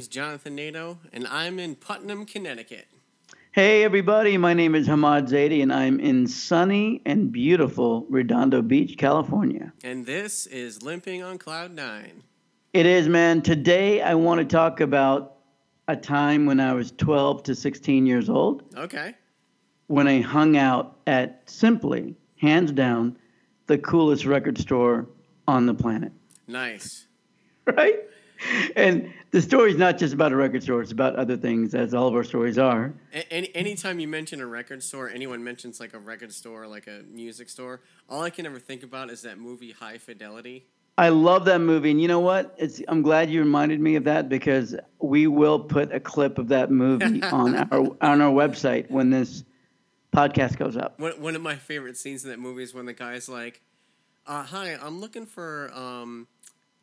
name's Jonathan Nato, and I'm in Putnam, Connecticut. Hey, everybody. My name is Hamad Zaidi, and I'm in sunny and beautiful Redondo Beach, California. And this is Limping on Cloud Nine. It is, man. Today, I want to talk about a time when I was 12 to 16 years old. Okay. When I hung out at simply, hands down, the coolest record store on the planet. Nice. Right? And the story's not just about a record store, it's about other things, as all of our stories are. Any anytime you mention a record store, anyone mentions like a record store, like a music store, all I can ever think about is that movie High Fidelity. I love that movie, and you know what? It's I'm glad you reminded me of that because we will put a clip of that movie on our on our website when this podcast goes up. One, one of my favorite scenes in that movie is when the guy's like, uh, "Hi, I'm looking for um,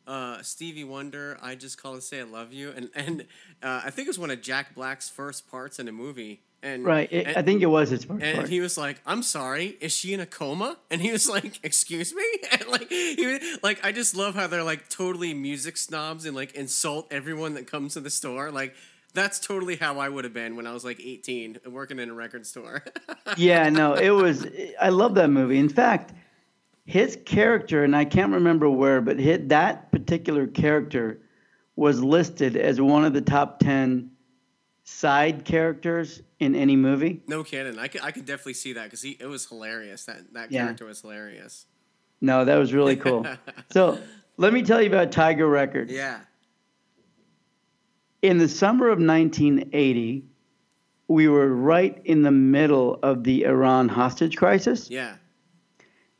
uh, Stevie Wonder. I just Call to say I love you." And and uh, I think it was one of Jack Black's first parts in a movie. And Right. It, and, I think it was his first And part. he was like, "I'm sorry, is she in a coma?" And he was like, "Excuse me." And like, he was, like I just love how they're like totally music snobs and like insult everyone that comes to the store. Like, that's totally how I would have been when I was like 18, working in a record store. yeah, no, it was. I love that movie. In fact, his character, and I can't remember where, but hit that particular character was listed as one of the top ten side characters in any movie. no kidding. I could, I could definitely see that because it was hilarious. That that Yeah. character was hilarious. No, that was really cool. so let me tell you about Tiger Records. Yeah. In the summer of 1980, we were right in the middle of the Iran hostage crisis. Yeah.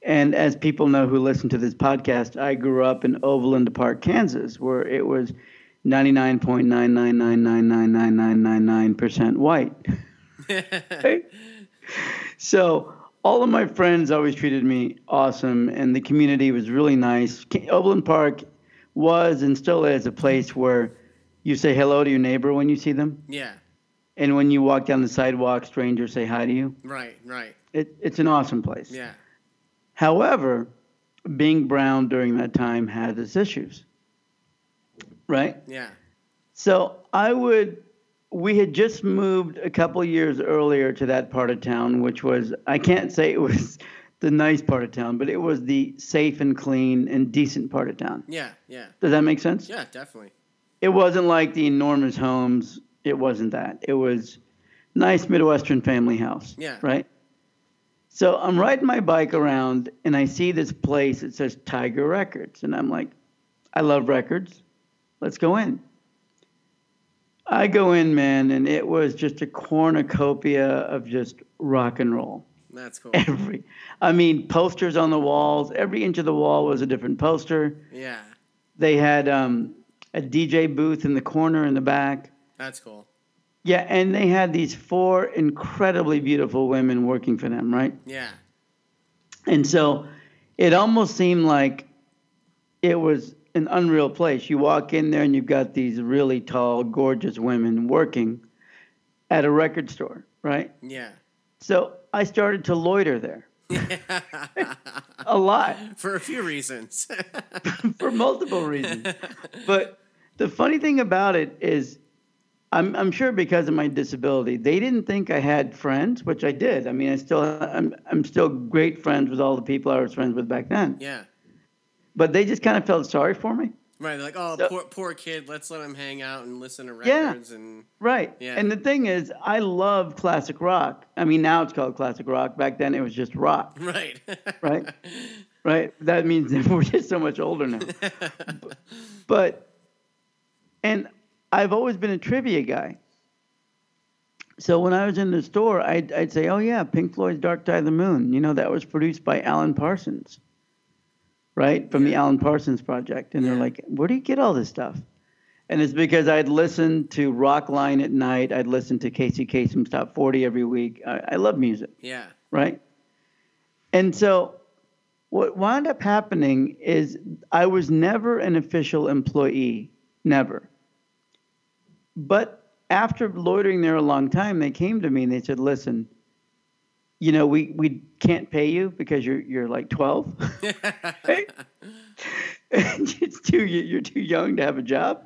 And as people know who listen to this podcast, I grew up in Overland Park, Kansas, where it was 99.999999999% white. Right? So all of my friends always treated me awesome, and the community was really nice. Overland Park was and still is a place where you say hello to your neighbor when you see them, Yeah. and when you walk down the sidewalk, strangers say hi to you. Right. Right. It, it's an awesome place. Yeah. However, being brown during that time had its issues. Right? Yeah. So I would, we had just moved a couple years earlier to that part of town, which was, I can't say it was the nice part of town, but it was the safe and clean and decent part of town. Yeah. Yeah. Does that make sense? Yeah. Definitely. It wasn't like the enormous homes. It wasn't that. It was nice Midwestern family house. Yeah. Right? So I'm riding my bike around and I see this place that says Tiger Records. And I'm like, I love records. Let's go in. I go in, man, and it was just a cornucopia of just rock and roll. That's cool. Every, I mean, posters on the walls. Every inch of the wall was a different poster. Yeah. They had um, a DJ booth in the corner in the back. That's cool. Yeah, and they had these four incredibly beautiful women working for them, right? Yeah. And so it almost seemed like it was an unreal place. You walk in there and you've got these really tall, gorgeous women working at a record store, right? Yeah. So I started to loiter there a lot For a few reasons. for multiple reasons. But the funny thing about it is, I'm, I'm sure because of my disability, they didn't think I had friends, which I did. I mean, I still I'm I'm still great friends with all the people I was friends with back then. yeah. But they just kind of felt sorry for me. Right, like, oh, So- poor, poor kid. Let's let him hang out and listen to Yeah. records and Right. Yeah. And the thing is, I love classic rock. I mean, now it's called classic rock. Back then, it was just rock. right, Right. Right. That means we're just so much older now. But, and I've always been a trivia guy. So when I was in the store, I'd, I'd say, oh, yeah, Pink Floyd's Dark Side of the Moon. You know, that was produced by Alan Parsons, right? From the Alan Parsons Project. And they're like, where do you get all this stuff? And it's because I'd listen to Rockline at night. I'd listen to Casey Kasem's Top 40 every week. I, I love music yeah, right? And so what wound up happening is I was never an official employee, never. But after loitering there a long time, they came to me and they said, "Listen, you know, we, we can't pay you because you're you're like 12. it's too you're too young to have a job.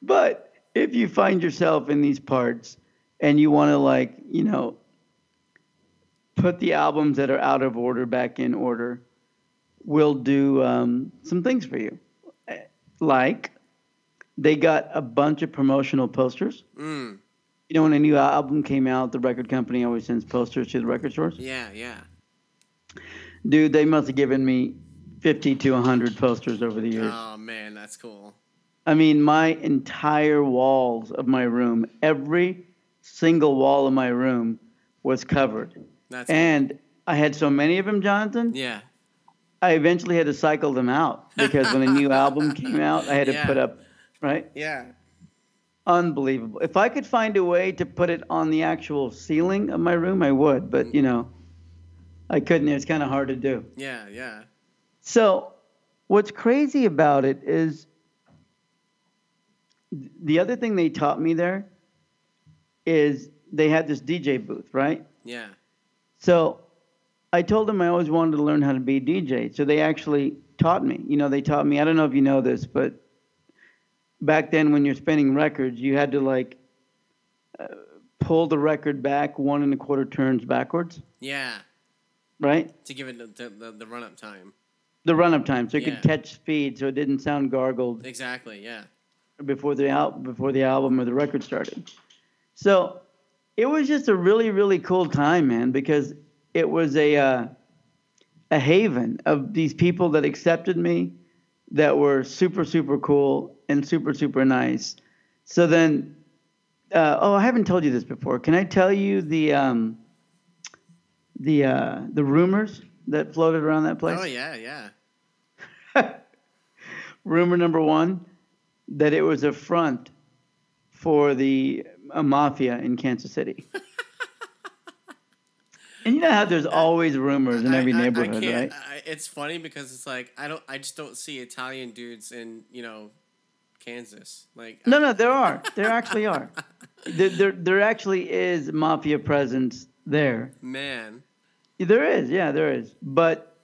But if you find yourself in these parts and you want to like, you know, put the albums that are out of order back in order, we'll do um, some things for you. Like they got a bunch of promotional posters. Mm. You know, when a new album came out, the record company always sends posters to the record stores. Yeah, yeah. Dude, they must have given me 50 to 100 posters over the years. Oh man, that's cool. I mean, my entire walls of my room, every single wall of my room was covered. That's And I had so many of them, Jonathan, yeah. I eventually had to cycle them out because when a new album came out, I had to Yeah. put up, right? Yeah. Unbelievable. If I could find a way to put it on the actual ceiling of my room, I would, but mm. you know, I couldn't. It's kind of hard to do. Yeah, yeah. So, what's crazy about it is the other thing they taught me there is they had this DJ booth, right? Yeah. So, I told them I always wanted to learn how to be a DJ. So, they actually taught me. You know, they taught me, I don't know if you know this, but back then when you're spinning records, you had to like uh, pull the record back one and a quarter turns backwards, Yeah. right? To give it the, the, the run up time. The run up time, so it Yeah. could catch speed, so it didn't sound gargled. Exactly, yeah. before the al- before the album or the record started. So it was just a really really cool time, man, because it was a uh, a haven of these people that accepted me, that were super super cool and super super nice. So then, uh, oh, I haven't told you this before. Can I tell you the um, the uh, the rumors that floated around that place? Oh yeah, yeah. rumor number one that it was a front for the uh, mafia in Kansas City. and you know how there's always rumors in every I- I- I neighborhood, can't- right? I, it's funny because it's like I don't I just don't see Italian dudes in, you know, Kansas. Like No, no, there are. There actually are. There, there, there actually is mafia presence there. man. There is, yeah, there is. But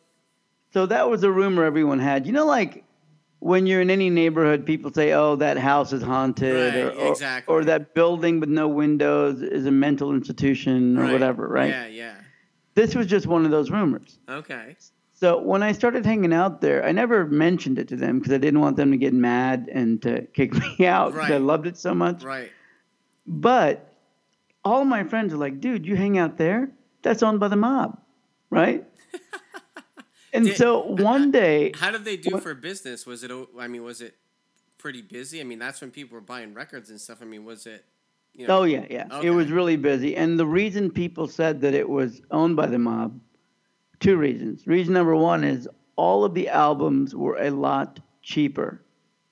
so that was a rumor everyone had. You know, like when you're in any neighborhood, people say, "Oh, that house is haunted," Right, or, or, exactly. or that building with no windows is a mental institution, or Right. whatever. Right? Yeah, yeah. This was just one of those rumors. Okay. So when I started hanging out there, I never mentioned it to them because I didn't want them to get mad and to kick me out because I loved it so much. Right. But all my friends are like, dude, you hang out there? That's owned by the mob, right? and Did- so one day, How did they do What- for business? Was it I mean, was it pretty busy? I mean, that's when people were buying records and stuff. I mean, was it you know, oh yeah, yeah, Okay. it was really busy. And the reason people said that it was owned by the mob, two reasons. Reason number one is all of the albums were a lot cheaper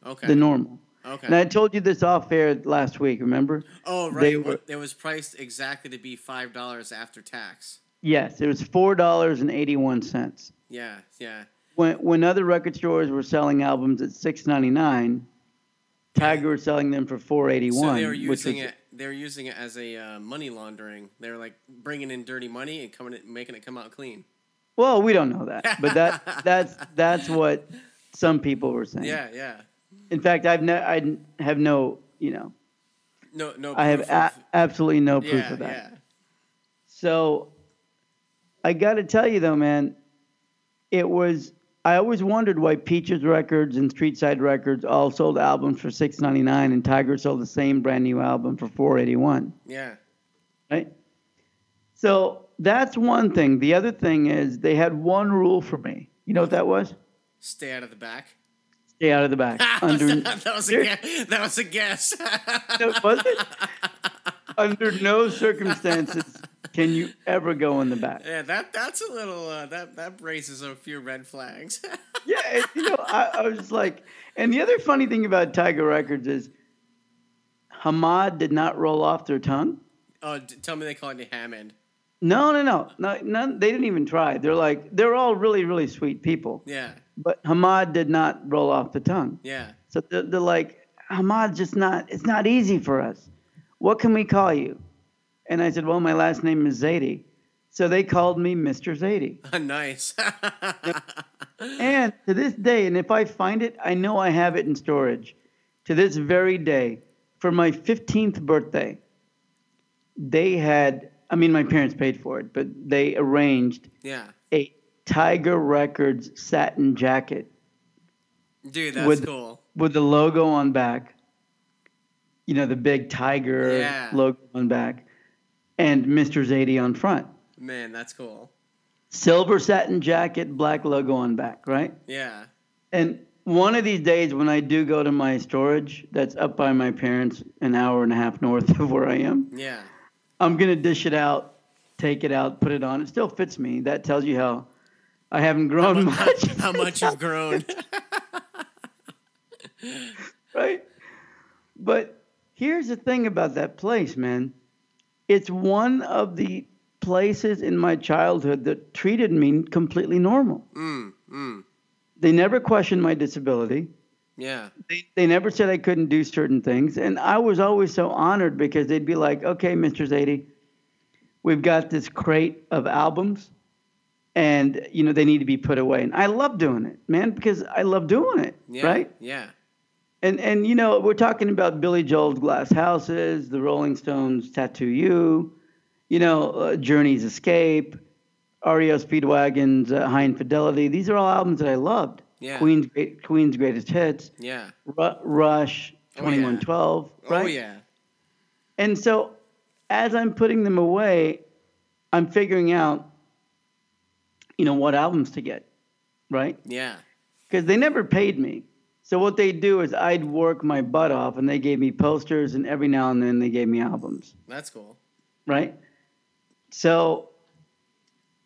Okay. than normal. okay. And I told you this off air last week, remember? oh, right. they were- it was priced exactly to be $5 after tax. Yes, it was four dollars and eighty-one cents. Yeah, yeah. When when other record stores were selling albums at six ninety-nine, Tiger was selling them for four So eighty-one. they were using was, it. They were using it as a uh, money laundering. They were like bringing in dirty money and coming, in, making it come out clean. Well, we don't know that, but that that's that's what some people were saying. Yeah, yeah. In fact, I've no, I have no, you know, No, no. I have a- absolutely no proof yeah, of that. yeah. So I got to tell you though, man, it was. I always wondered why Peaches Records and Streetside Records all sold albums for six ninety nine, and Tiger sold the same brand new album for four eighty one. Yeah. Right. So that's one thing. The other thing is they had one rule for me. You know what that was? Stay out of the back. Stay out of the back. Under, that was a guess. That was a guess. No, was it? Under no circumstances can you ever go in the back. yeah, that that's a little uh, that that raises a few red flags. Yeah, it- you know, I, I was like, and the other funny thing about Tiger Records is Hamad did not roll off their tongue. oh, d- tell me they called it Hammond. No, no, no, no, none. They didn't even try. They're like, they're all really, really sweet people. Yeah, But Hamad did not roll off the tongue. yeah. So they're, they're like, Hamad's just not, it's not easy for us. What can we call you? And I said, well, my last name is Zaidi. So they called me Mr. Zaidi. nice. And to this day, and if I find it, I know I have it in storage. To this very day, for my 15th birthday, they had, I mean, my parents paid for it, but they arranged Yeah. a Tiger Records satin jacket Dude, that's With- cool. with the logo on back. You know, the big tiger Yeah. logo on back, and Mr. Zaidi on front. Man, that's cool. Silver satin jacket, black logo on back, right? Yeah. And one of these days, when I do go to my storage that's up by my parents, an hour and a half north of where I am, Yeah. I'm gonna dish it out, take it out, put it on. It still fits me. That tells you how I haven't grown much. How much you've grown. right? But here's the thing about that place, man. It's one of the places in my childhood that treated me completely normal. mm, mm. They never questioned my disability. Yeah. They, they never said I couldn't do certain things. And I was always so honored because they'd be like, okay, Mr. Zaidi, we've got this crate of albums and, you know, they need to be put away. And I love doing it, man, because I love doing it, Yeah. right? Yeah. And and you know, we're talking about Billy Joel's Glass Houses, the Rolling Stones Tattoo You, you know, uh, Journey's Escape, REO Speedwagon's uh, Hi Infidelity. These are all albums that I loved. Yeah. Queen's great, Queen's Greatest Hits, Yeah. Ru- Rush, Oh, yeah. 2112, right? Oh yeah. And so as I'm putting them away, I'm figuring out you know what albums to get, right? Yeah. because they never paid me. So what they do is I'd work my butt off, and they gave me posters, and every now and then they gave me albums, That's cool. right? So,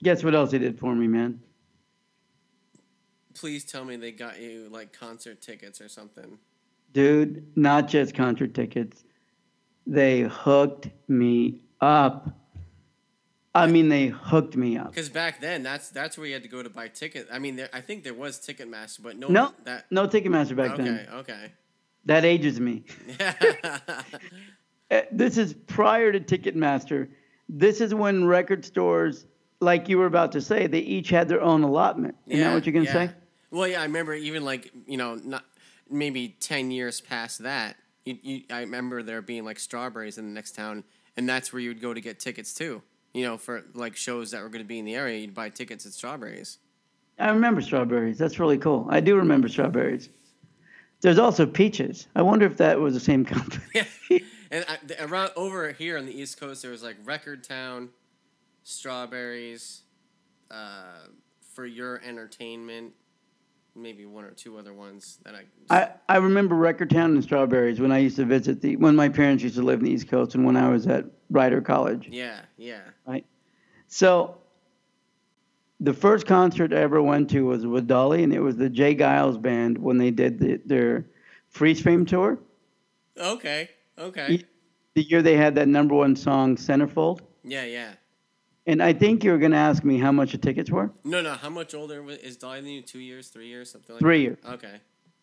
guess what else they did for me, man? Please tell me they got you like concert tickets or something. Dude, not just concert tickets, they hooked me up. I mean, they hooked me up. Because back then, that's that's where you had to go to buy tickets. I mean, there, I think there was Ticketmaster, but no. No, That. no Ticketmaster back okay. then. Okay. Okay. That ages me. Uh, This is prior to Ticketmaster. This is when record stores, like you were about to say, they each had their own allotment. Isn't that what you're going to yeah. say? Well, yeah, I remember even like you know, not maybe ten years past that. You, you, I remember there being like strawberries in the next town, and that's where you would go to get tickets too. You know, for like shows that were going to be in the area, you'd buy tickets at strawberries. I remember strawberries. That's really cool. I do remember strawberries. There's also peaches. I wonder if that was the same company. Yeah. and I, the, around over here on the East Coast, there was like Record Town, Strawberries, uh, for your entertainment, maybe one or two other ones that I. I, I remember Record Town and Strawberries when I used to visit the when my parents used to live in the East Coast and when I was at Rider College. yeah, yeah. Right. So the first concert I ever went to was with Dolly, and it was the J. Geils band when they did the, their Freeze Frame tour. Okay, okay. The year they had that number one song, Centerfold. Yeah, yeah. And I think you were going to ask me how much the tickets were. No, no. How much older is Dolly than you? Two years, three years, something like Three years. Okay.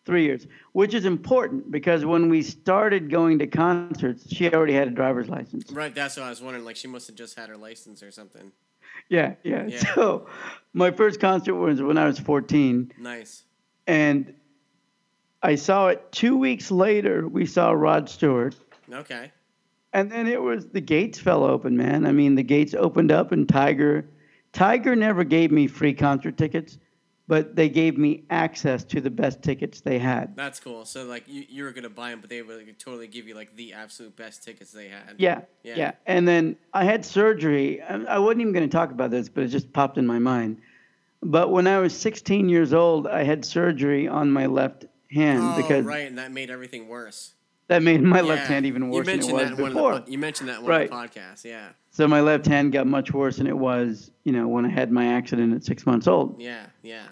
Three years, which is important because when we started going to concerts, she already had a driver's license. Right, that's what I was wondering. Like, she must have just had her license or something. Yeah, yeah. Yeah. So my first concert was when I was 14. Nice. And I saw it two weeks later. We saw Rod Stewart. Okay. And then it was the gates fell open, man. I mean, the gates opened up, and Tiger, Tiger never gave me free concert tickets, but they gave me access to the best tickets they had. That's cool. So, like, you, you were going to buy them, but they would like, totally give you, like, the absolute best tickets they had. Yeah, Yeah. yeah. And then I had surgery. I I wasn't even going to talk about this, but it just popped in my mind. But when I was 16 years old, I had surgery on my left hand Oh, because right, and that made everything worse. That made my Yeah. left hand even worse you than it mentioned was that in one of the before. you mentioned that one Right. the podcasts. Yeah. So my left hand got much worse than it was, you know, when I had my accident at six months old. Yeah. Yeah.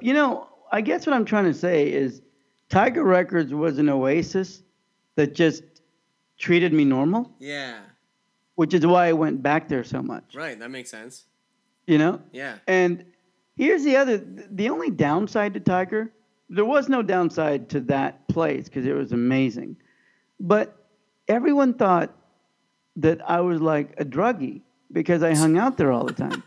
You know, I guess what I'm trying to say is Tiger Records was an oasis that just treated me normal, Yeah. which is why I went back there so much. Right. That makes sense. You know? Yeah. And here's the other the only downside to Tiger, there was no downside to that place because it was amazing. But everyone thought that I was like a druggie because I hung out there all the time.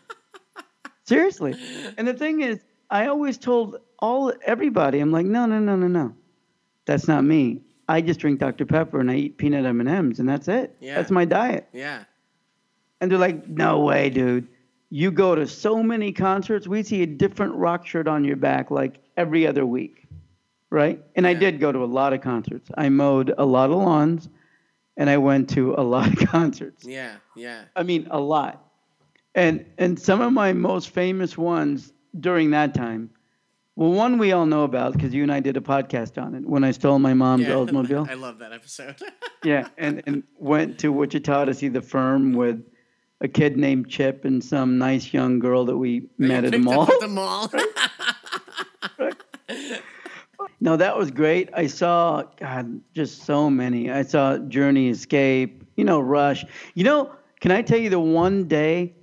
Seriously. And the thing is, I always told all everybody, I'm like, no, no, no, no, no. That's not me. I just drink Dr Pepper and I eat peanut M and M's and that's it. Yeah. That's my diet. Yeah. And they're like, no way, dude. You go to so many concerts. We see a different rock shirt on your back like every other week, right? And I did go to a lot of concerts. I mowed a lot of lawns, and I went to a lot of concerts. Yeah. Yeah. I mean, a lot. And and some of my most famous ones during that time. Well, one we all know about because you and I did a podcast on it when I stole my mom's yeah. Oldsmobile. I love that episode. Yeah, and, and went to Wichita to see the firm with a kid named Chip and some nice young girl that we met at Picked mall. up at the mall. No, that was great. I saw God, just so many. I saw Journey, Escape, you know, Rush. You know, can I tell you the one day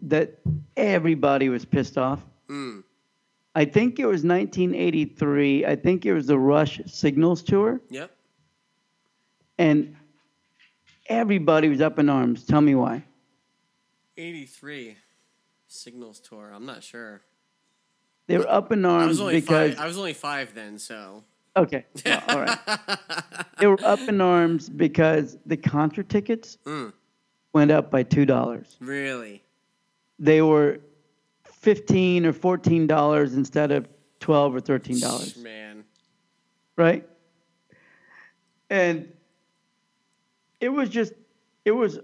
that everybody was pissed off? Mm. I think it was 1983. I think it was the Rush Signals tour, Yep. and everybody was up in arms. Tell me why. 83 Signals tour. I'm not sure. They were up in I arms was only because five. I was only five then, so. okay, well, all right. They were up in arms because the concert tickets Mm, went up by two dollars. really? They were fifteen or fourteen dollars instead of twelve or thirteen dollars, Man. right? And it was just, it was,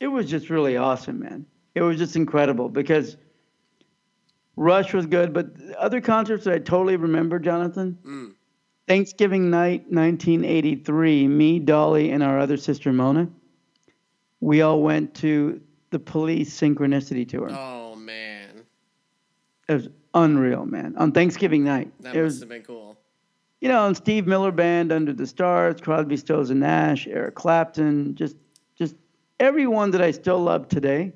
it was just really awesome, man. It was just incredible because Rush was good, but other concerts that I totally remember, Jonathan. Mm. Thanksgiving night, 1983, me, Dolly, and our other sister Mona, we all went to the Police Synchronicity tour. Oh man, It was unreal, man. On Thanksgiving night, that it must was, have been cool. you know, and Steve Miller Band, Under the Stars, Crosby, Stills and Nash, Eric Clapton, just, just everyone that I still love today.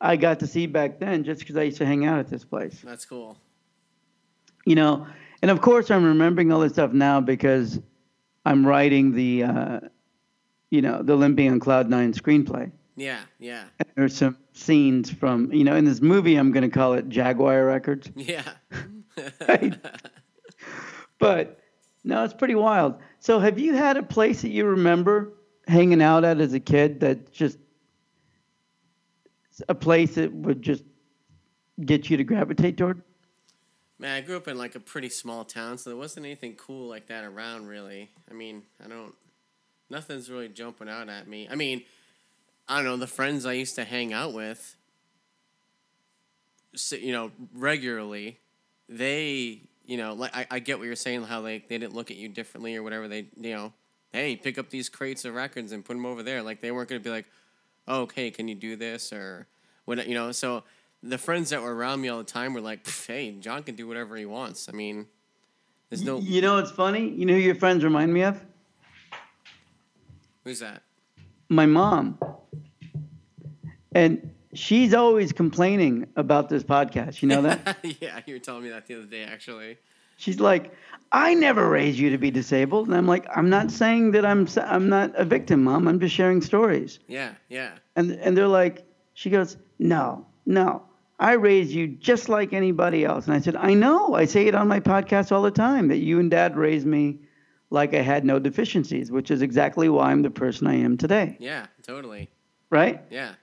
I got to see back then just because I used to hang out at this place. That's cool. you know and of course i'm remembering all this stuff now because i'm writing the uh, you know the limping on cloud nine screenplay Yeah, yeah, and there's some scenes from you know in this movie i'm going to call it jaguar records yeah. Right. but no it's pretty wild so have you had a place that you remember hanging out at as a kid that just a place that would just get you to gravitate toward Man, I grew up in like a pretty small town, so there wasn't anything cool like that around. Really, I mean, I don't. Nothing's really jumping out at me. I mean, I don't know the friends I used to hang out with. You know, regularly, they, you know, like I, I get what you're saying, how they they didn't look at you differently or whatever. They, you know, hey, pick up these crates of records and put them over there. Like they weren't gonna be like, oh, okay, can you do this or what? You know, so the friends that were around me all the time were like, hey, John can do whatever he wants. I mean, there's no. you know it's funny you know who your friends remind me of Who's that? my mom. And she's always complaining about this podcast. You know that? yeah, you were telling me that the other day, actually. She's like, I never raised you to be disabled. And I'm like, I'm not saying that I'm I'm not a victim, mom. I'm just sharing stories. Yeah, yeah, And and they're like, she goes, "No. No. I raised you just like anybody else." And I said, "I know. I say it on my podcast all the time that you and dad raised me like I had no deficiencies, which is exactly why I'm the person I am today." yeah, totally. Right? Yeah,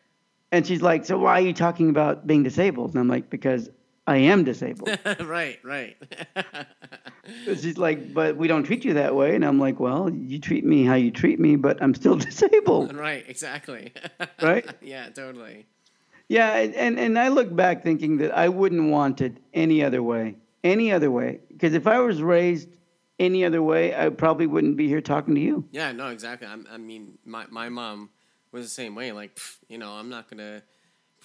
And she's like, So why are you talking about being disabled? And I'm like, Because I am disabled. right, right. she's like, But we don't treat you that way. And I'm like, Well, you treat me how you treat me, but I'm still disabled. right, exactly. Right? yeah, totally. Yeah. And, and I look back thinking that I wouldn't want it any other way. Any other way. Because if I was raised any other way, I probably wouldn't be here talking to you. Yeah, no, exactly. I'm, I mean, my my mom was the same way. Like, pff, you know, I'm not gonna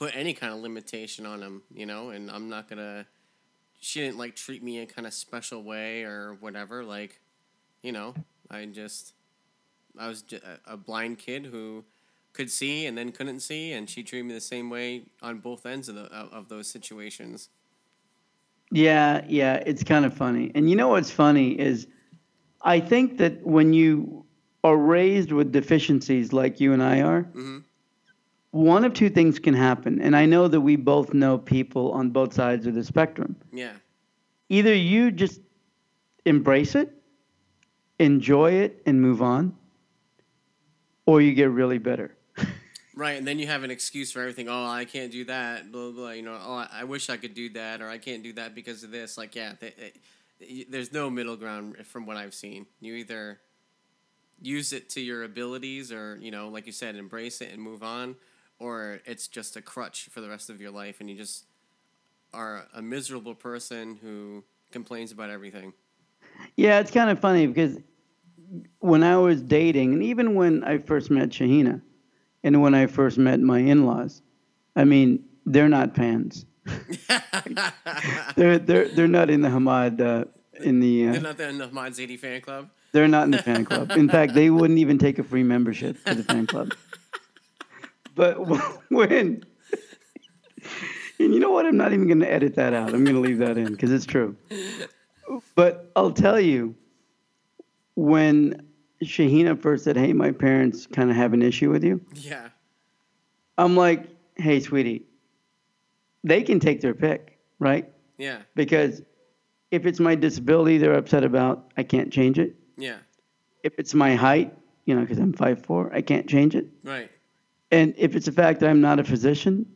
put any kind of limitation on him, you know, and I'm not gonna. She didn't like treat me in kind of special way or whatever. Like, you know, I just, I was a blind kid who could see and then couldn't see, and she treated me the same way on both ends of the of, of those situations. Yeah, yeah, it's kind of funny. And you know what's funny is I think that when you are raised with deficiencies like you and I are, Mhm. One of two things can happen. And I know that we both know people on both sides of the spectrum. Yeah, Either you just embrace it enjoy it and move on, or you get really bitter. Right, and then you have an excuse for everything. Oh, I can't do that. Blah blah. blah. You know, oh, I, I wish I could do that, or I can't do that because of this. Like, yeah, th- th- there's no middle ground from what I've seen. You either use it to your abilities, or you know, like you said, embrace it and move on, or it's just a crutch for the rest of your life, and you just are a miserable person who complains about everything. Yeah, it's kind of funny because when I was dating, and even when I first met Shahina, and when I first met my in-laws, I mean, they're not fans. they're they're they're not in the Hamad uh, in the. Uh, They're not in the Hamad Zaidi fan club. they're not in the fan club. In fact, they wouldn't even take a free membership to the fan club. But when, and you know what? I'm not even going to edit that out. I'm going to leave that in because it's true. But I'll tell you, when Shahina first said, "Hey, my parents kind of have an issue with you," Yeah, I'm like, "Hey, sweetie, they can take their pick, right? yeah, Because if it's my disability they're upset about, I can't change it. yeah. If it's my height, you know, because I'm 5'4", I can't change it. Right. And if it's a fact that I'm not a physician,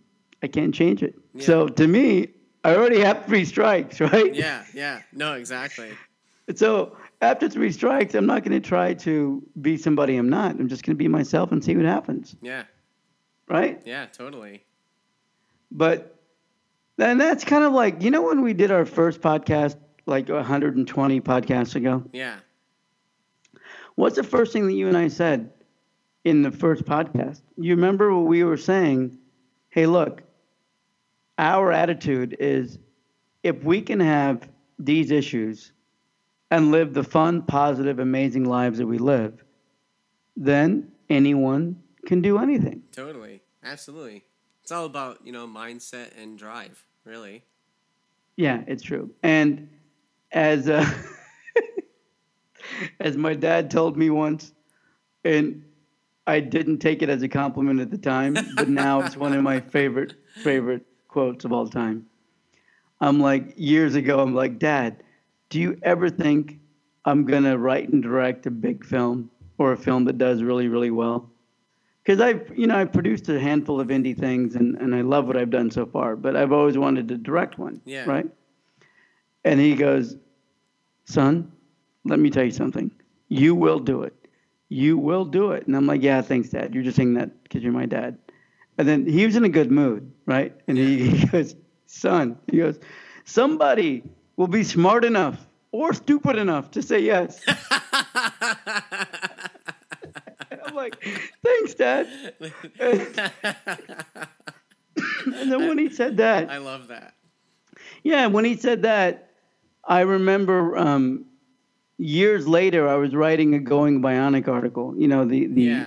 I can't change it. Yeah. So to me, I already have three strikes, right? Yeah, yeah. No, exactly. So after three strikes, I'm not going to try to be somebody I'm not. I'm just going to be myself and see what happens, Yeah, right? yeah, totally. But then that's kind of like, you know, when we did our first podcast, like 120 podcasts ago? Yeah. What's the first thing that you and I said in the first podcast? You remember what we were saying? Hey, look, our attitude is if we can have these issues and live the fun, positive, amazing lives that we live, then anyone can do anything. Totally. Absolutely. It's all about, you know, mindset and drive, really. Yeah, it's true. And as uh, as my dad told me once, and I didn't take it as a compliment at the time, but now it's one of my favorite favorite quotes of all time. I'm like years ago. I'm like, Dad, do you ever think I'm gonna write and direct a big film or a film that does really really well? Because I've you know I've produced a handful of indie things and, and I love what I've done so far, but I've always wanted to direct one. Yeah. Right. And he goes, Son, let me tell you something. You will do it. You will do it. And I'm like, Yeah, thanks, Dad. You're just saying that because you're my dad. And then he was in a good mood, right? And he, he goes, Son, he goes, Somebody will be smart enough or stupid enough to say yes. I'm like, Thanks, Dad. And then when he said that, I love that. yeah, when he said that, I remember um, years later I was writing a Going Bionic article. You know, the the Yeah.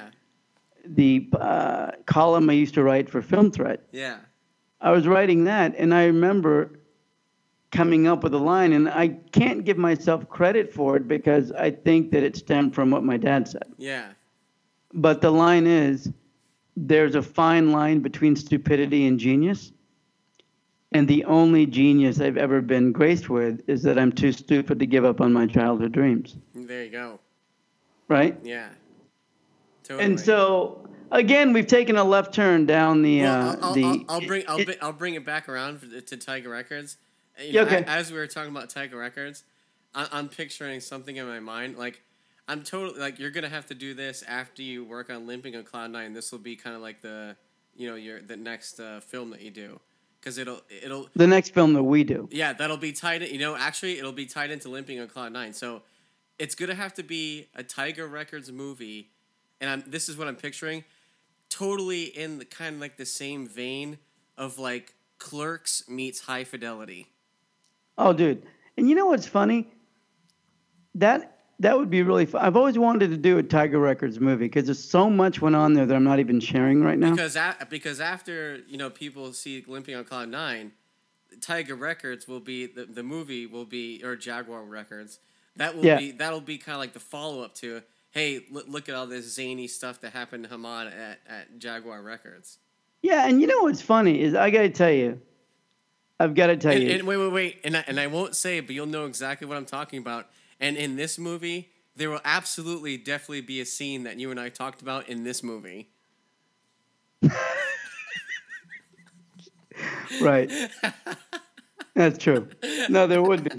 the uh, column I used to write for Film Threat. Yeah. I was writing that, and I remember coming up with a line, and I can't give myself credit for it because I think that it stemmed from what my dad said. Yeah. But the line is there's a fine line between stupidity and genius. And the only genius I've ever been graced with is that I'm too stupid to give up on my childhood dreams. There you go. Right? Yeah. Totally. And so, again, we've taken a left turn down the. Well, uh, I'll, the I'll, I'll bring I'll, it- bring- I'll bring it back around to Tiger Records. You Yeah, know, okay. a- As we were talking about Tiger Records, I, I'm picturing something in my mind. Like, I'm totally like you're gonna have to do this after you work on Limping on Cloud Nine. This will be kind of like the, you know, your the next uh, film that you do, because it'll it'll the next film that we do. yeah, that'll be tied. You know, actually, it'll be tied into Limping on Cloud Nine. So, it's gonna have to be a Tiger Records movie, and I'm, this is what I'm picturing. Totally in the kind of like the same vein of like Clerks meets High Fidelity. Oh, dude. And you know what's funny? That that would be really fun. I've always wanted to do a Tiger Records movie because there's so much went on there that I'm not even sharing right now. Because a, because after you know people see Limping on Cloud Nine, Tiger Records will be the, the movie will be or Jaguar Records. That will Yeah. be that'll be kind of like the follow up to hey look, look at all this zany stuff that happened to Hamad at, at Jaguar Records. Yeah, and you know what's funny is I got to tell you, I've got to tell And, you, and wait wait wait and I, and I won't say it, but you'll know exactly what I'm talking about. And in this movie, there will absolutely, definitely be a scene that you and I talked about in this movie. Right. That's true. No, there would be.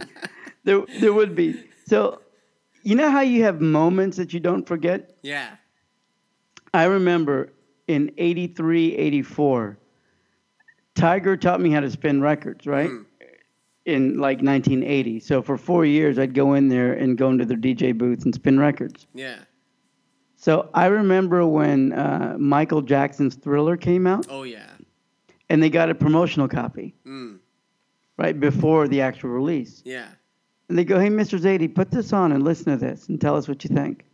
There, there would be. So, you know how you have moments that you don't forget? Yeah. I remember in 83, 84, Tiger taught me how to spin records, right? Hmm. In like 1980. So for four years, I'd go in there and go into their DJ booth and spin records. Yeah. So I remember when uh, Michael Jackson's Thriller came out Oh yeah. and they got a promotional copy Mm. right before the actual release. Yeah. And they go, hey, Mr. Zaidi, put this on and listen to this and tell us what you think.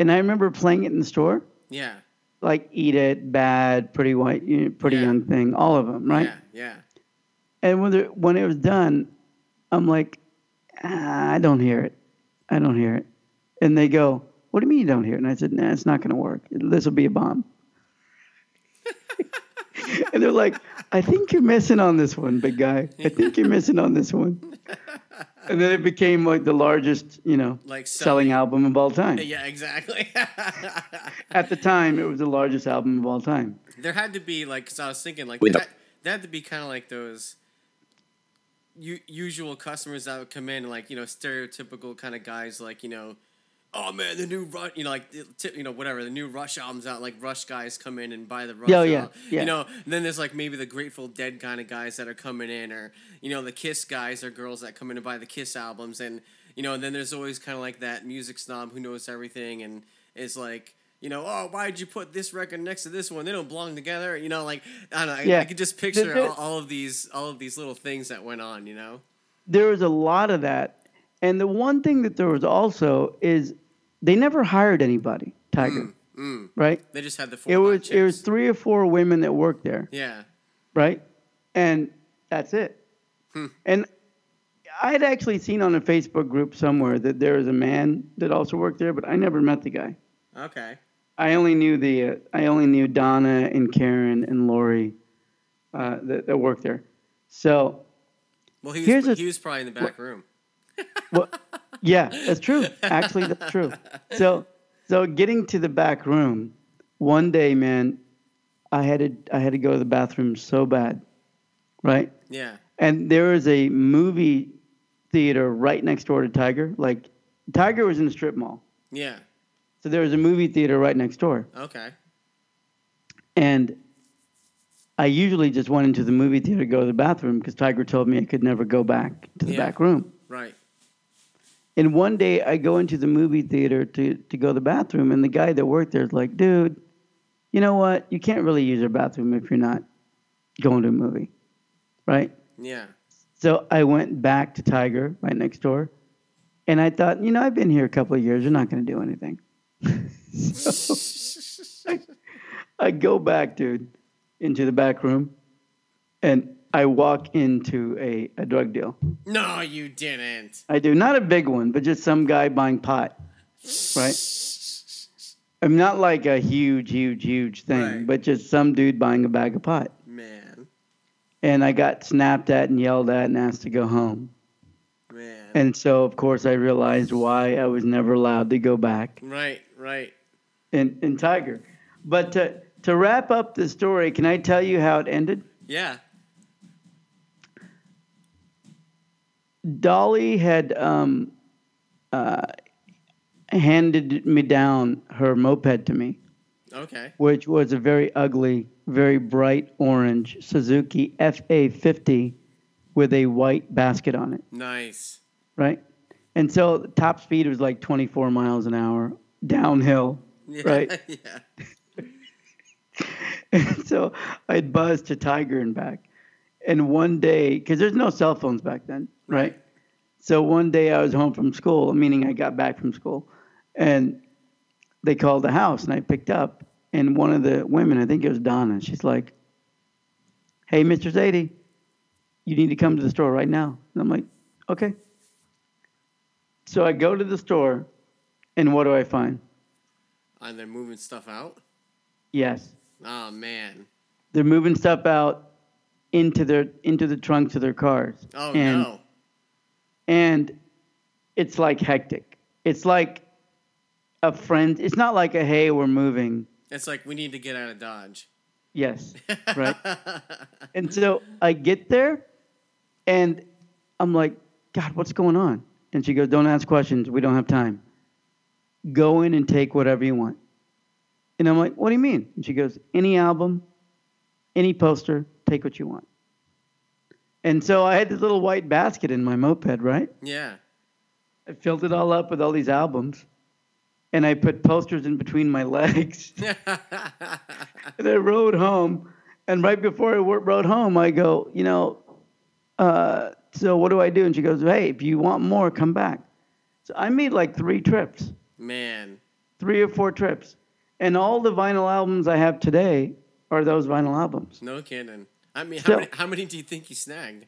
And I remember playing it in the store, Yeah. like Eat It, Bad, Pretty White, you know, Pretty Yeah. Young Thing, all of them, right? Yeah. Yeah. And when, the- when it was done, I'm like, ah, I don't hear it. I don't hear it. And they go, what do you mean you don't hear it? And I said, nah, it's not going to work. This will be a bomb. and they're like, I think you're missing on this one, big guy. I think you're missing on this one. And then it became like the largest, you know, Like selling album of all time. Yeah, exactly. At the time, it was the largest album of all time. there had to be like, cause I was thinking like With that. That had to be kind of like those u- usual customers that would come in, like you know, stereotypical kind of guys, like you know, oh man, the new Rush, you know, like you know, whatever, the new Rush albums out, like Rush guys come in and buy the Rush. Yeah, oh, yeah, album. yeah. You know, and then there's like maybe the Grateful Dead kind of guys that are coming in, or you know, the Kiss guys or girls that come in and buy the Kiss albums, and you know, and then there's always kind of like that music snob who knows everything and is like. You know, oh, why'd you put this record next to this one? They don't belong together. You know, like I don't know. Yeah. I could just picture all, all of these, all of these little things that went on. You know, There was a lot of that. And the one thing that there was also is they never hired anybody, Tiger, mm. right? they just had the four. It was it was three or four women that worked there, yeah, right? And that's it. Hmm. And I had actually seen on a Facebook group somewhere that there was a man that also worked there, but I never met the guy. okay, I only knew the uh, I only knew Donna and Karen and Lori uh, that, that worked there. So, well, he Here's was a- he was probably in the back room. well, yeah, that's true. Actually, that's true. So, so getting to the back room, one day, man, I had to I had to go to the bathroom so bad, right? Yeah, And there was a movie theater right next door to Tiger. Like, Tiger was in the strip mall, yeah, so there was a movie theater right next door. okay, And I usually just went into the movie theater to go to the bathroom because Tiger told me I could never go back to the Yeah. back room. right, And one day I go into the movie theater to, to go to the bathroom, and the guy that worked there is like, dude, you know what? You can't really use our bathroom if you're not going to a movie. Right? yeah, So I went back to Tiger right next door, and I thought, you know, I've been here a couple of years. You're not going to do anything. So I, I go back, dude, into the back room, and I walk into a, a drug deal. no, you didn't. I do. Not a big one, but just some guy buying pot, right? I'm not like a huge, huge, huge thing, Right. but just some dude buying a bag of pot. Man, And I got snapped at and yelled at and asked to go home. man, And so, of course, I realized why I was never allowed to go back right, right. In, in Tiger. But to, to wrap up the story, can I tell you how it ended? Yeah, Dolly had um, uh, handed me down her moped to me, okay, which was a very ugly, very bright orange Suzuki FA50 with a white basket on it, nice. right? And so top speed was like 24 miles an hour downhill, Yeah, right? yeah, And so I'd buzz to Tiger and back. And one day, because there's no cell phones back then, right? So one day I was home from school, meaning I got back from school, and they called the house, and I picked up. And one of the women, I think it was Donna, she's like, "Hey, Mr. Zaidi, you need to come to the store right now." And I'm like, "Okay." So I go to the store, and what do I find? And they're moving stuff out. Yes, Oh man. they're moving stuff out into their into the trunks of their cars. Oh and, no. And it's like hectic. it's like a friend. It's not like a hey, we're moving. It's like we need to get out of Dodge. Yes, right. and so I get there, and I'm like, God, what's going on? And she goes, Don't ask questions. We don't have time. Go in and take whatever you want. And I'm like, What do you mean? And she goes, Any album, any poster, take what you want. And so I had this little white basket in my moped, right? Yeah. I filled it all up with all these albums. And I put posters in between my legs. and I rode home. And right before I rode home, I go, you know, uh, so what do I do? And she goes, hey, if you want more, come back. So I made like three trips, Man. three or four trips. And all the vinyl albums I have today are those vinyl albums. No kidding. I mean, how, So- many, how many do you think you snagged?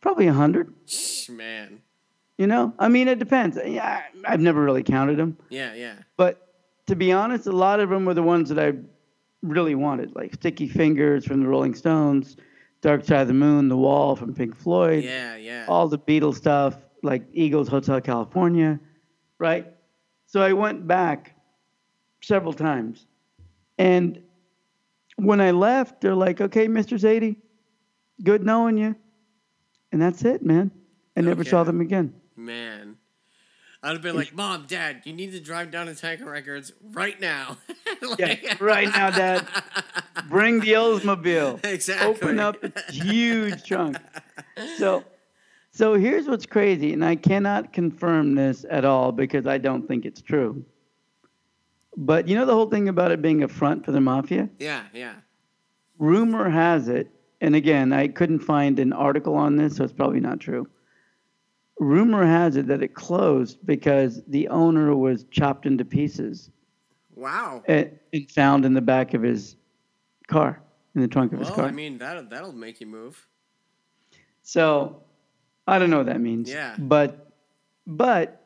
Probably a hundred. Shh, Man. You know, I mean, it depends. Yeah, I've never really counted them. Yeah, yeah. But to be honest, a lot of them were the ones that I really wanted, like Sticky Fingers from the Rolling Stones, Dark Side of the Moon, The Wall from Pink Floyd, Yeah, yeah. all the Beatles stuff, like Eagles Hotel California, right? So I went back several times. And when I left, they're like, okay, Mr. Zaidi, good knowing you. And that's it, man. I never saw them again. Man. I'd have been like, Mom, Dad, you need to drive down to Tiger Records right now. Yeah, right now, Dad. Bring the Oldsmobile. Exactly. Open up a huge trunk. So, so here's what's crazy, and I cannot confirm this at all because I don't think it's true. But you know the whole thing about it being a front for the mafia? Yeah, yeah. Rumor has it, and again, I couldn't find an article on this, so it's probably not true. Rumor has it that it closed because the owner was chopped into pieces Wow. and, and found in the back of his car, in the trunk of his Well, car. I mean, that'll, that'll make you move. So I don't know what that means. Yeah. But but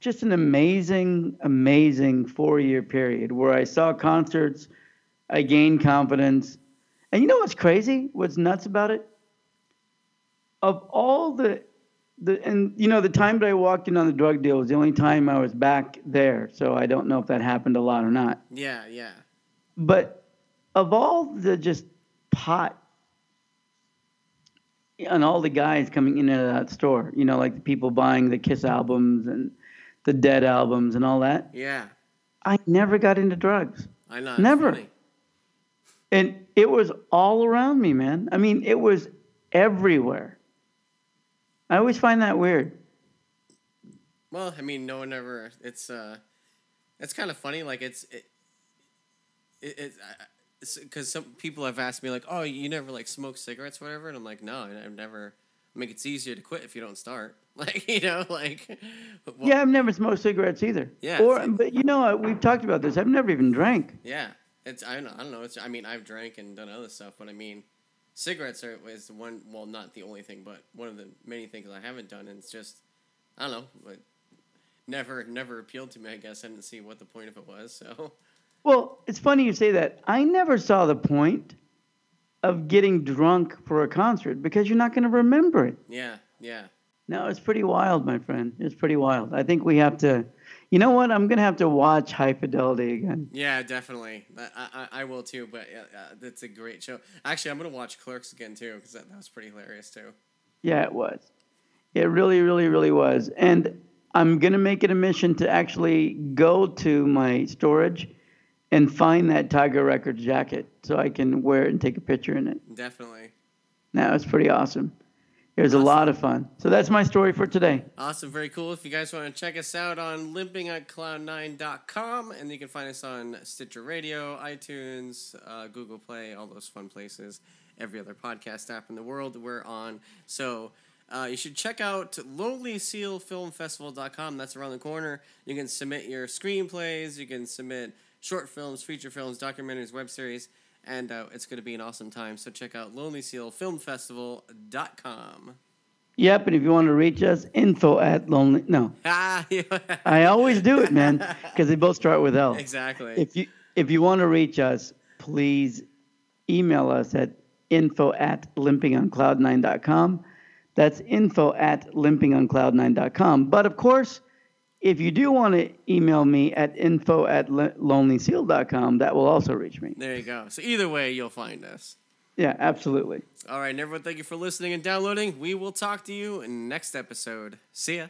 just an amazing, amazing four year period where I saw concerts, I gained confidence. And you know what's crazy? What's nuts about it? Of all the the and you know the time that I walked in on the drug deal was the only time I was back there. So I don't know if that happened a lot or not. Yeah, yeah. But of all the just pot and all the guys coming in and out of that store, you know, like the people buying the Kiss albums and the Dead albums and all that, Yeah. I never got into drugs. I know. Never. funny. And it was all around me, man. I mean, it was everywhere. I always find that weird. Well, I mean, no one ever. It's uh, it's kind of funny. Like it's it, it, it because some people have asked me like, oh, you never like smoke cigarettes, whatever, and I'm like, no, I've never. I mean, it's easier to quit if you don't start. Like you know, like well, yeah, I've never smoked cigarettes either. Yeah, Or, but you know, we've talked about this. I've never even drank. yeah. It's I don't know. I don't know. It's I mean, I've drank and done other stuff, but I mean, cigarettes are is one. Well, not the only thing, but one of the many things I haven't done. And it's just I don't know, but never never appealed to me. I guess I didn't see what the point of it was. So. Well, it's funny you say that. I never saw the point of getting drunk for a concert because you're not going to remember it. Yeah, yeah. No, it's pretty wild, my friend. It's pretty wild. I think we have to. You know what? I'm going to have to watch High Fidelity again. Yeah, definitely. I, I, I will too, but yeah, uh, that's a great show. Actually, I'm going to watch Clerks again too, because that, that was pretty hilarious too. Yeah, it was. It really, really, really was. And I'm going to make it a mission to actually go to my storage and find that Tiger Records jacket so I can wear it and take a picture in it. Definitely. That was pretty awesome. It was a lot of fun. So that's my story for today. Awesome, very cool. If you guys want to check us out on limpingatcloud9.com, and you can find us on Stitcher Radio, iTunes, uh, Google Play, all those fun places. Every other podcast app in the world we're on. So uh, you should check out lonelysealfilmfestival.com. That's around the corner. You can submit your screenplays, you can submit short films, feature films, documentaries, web series, and uh, it's going to be an awesome time. So check out lonelysealfilmfestival.com. Yep, and if you want to reach us, info at lonely. No, Ah, yeah. I always do it, man, because they both start with L. exactly. If you if you want to reach us, please email us at info at limpingoncloud9.com. That's info at limpingoncloud9.com. But of course, if you do want to email me at info at lonelyseal.com, that will also reach me. There you go. So either way, you'll find us. Yeah, absolutely. All right, and everyone, thank you for listening and downloading. We will talk to you in the next episode. See ya.